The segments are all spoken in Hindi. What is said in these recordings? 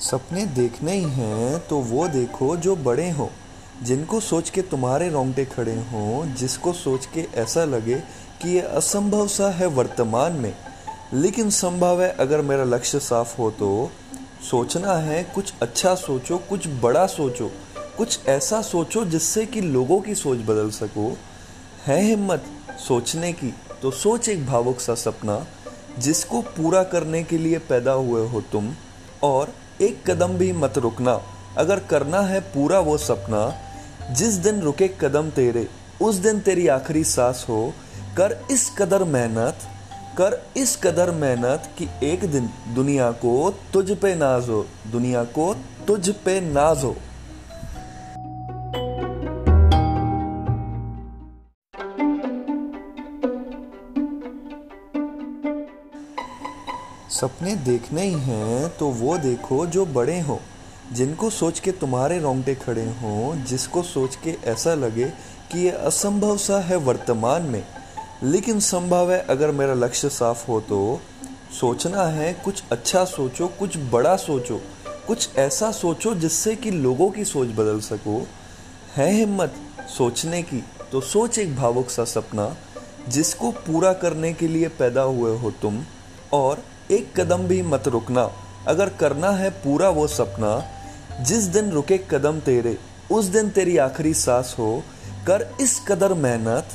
सपने देखने ही हैं तो वो देखो जो बड़े हों। जिनको सोच के तुम्हारे रोंगटे खड़े हों, जिसको सोच के ऐसा लगे कि ये असंभव सा है वर्तमान में। लेकिन संभव है अगर मेरा लक्ष्य साफ़ हो तो। सोचना है, कुछ अच्छा सोचो, कुछ बड़ा सोचो, कुछ ऐसा सोचो जिससे कि लोगों की सोच बदल सको। है हिम्मत सोचने की तो सोच एक भावुक सा सपना, जिसको पूरा करने के लिए पैदा हुए हो तुम। और एक कदम भी मत रुकना। अगर करना है पूरा वो सपना, जिस दिन रुके कदम तेरे, उस दिन तेरी आखिरी सांस हो। कर इस कदर मेहनत, कर इस कदर मेहनत कि एक दिन दुनिया को तुझ पे नाज हो दुनिया को तुझ पे नाज। हो सपने देखने ही हैं तो वो देखो जो बड़े हों। जिनको सोच के तुम्हारे रोंगटे खड़े हों, जिसको सोच के ऐसा लगे कि ये असंभव सा है वर्तमान में। लेकिन संभव है अगर मेरा लक्ष्य साफ़ हो तो। सोचना है, कुछ अच्छा सोचो, कुछ बड़ा सोचो, कुछ ऐसा सोचो जिससे कि लोगों की सोच बदल सको। है हिम्मत सोचने की तो सोच एक भावुक सा सपना, जिसको पूरा करने के लिए पैदा हुए हो तुम। और एक कदम भी मत रुकना। अगर करना है पूरा वो सपना, जिस दिन रुके कदम तेरे, उस दिन तेरी आखिरी सांस हो। कर इस कदर मेहनत,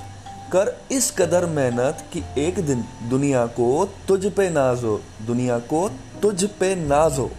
कर इस कदर मेहनत कि एक दिन दुनिया को तुझ पे नाज हो, दुनिया को तुझ पे नाज हो।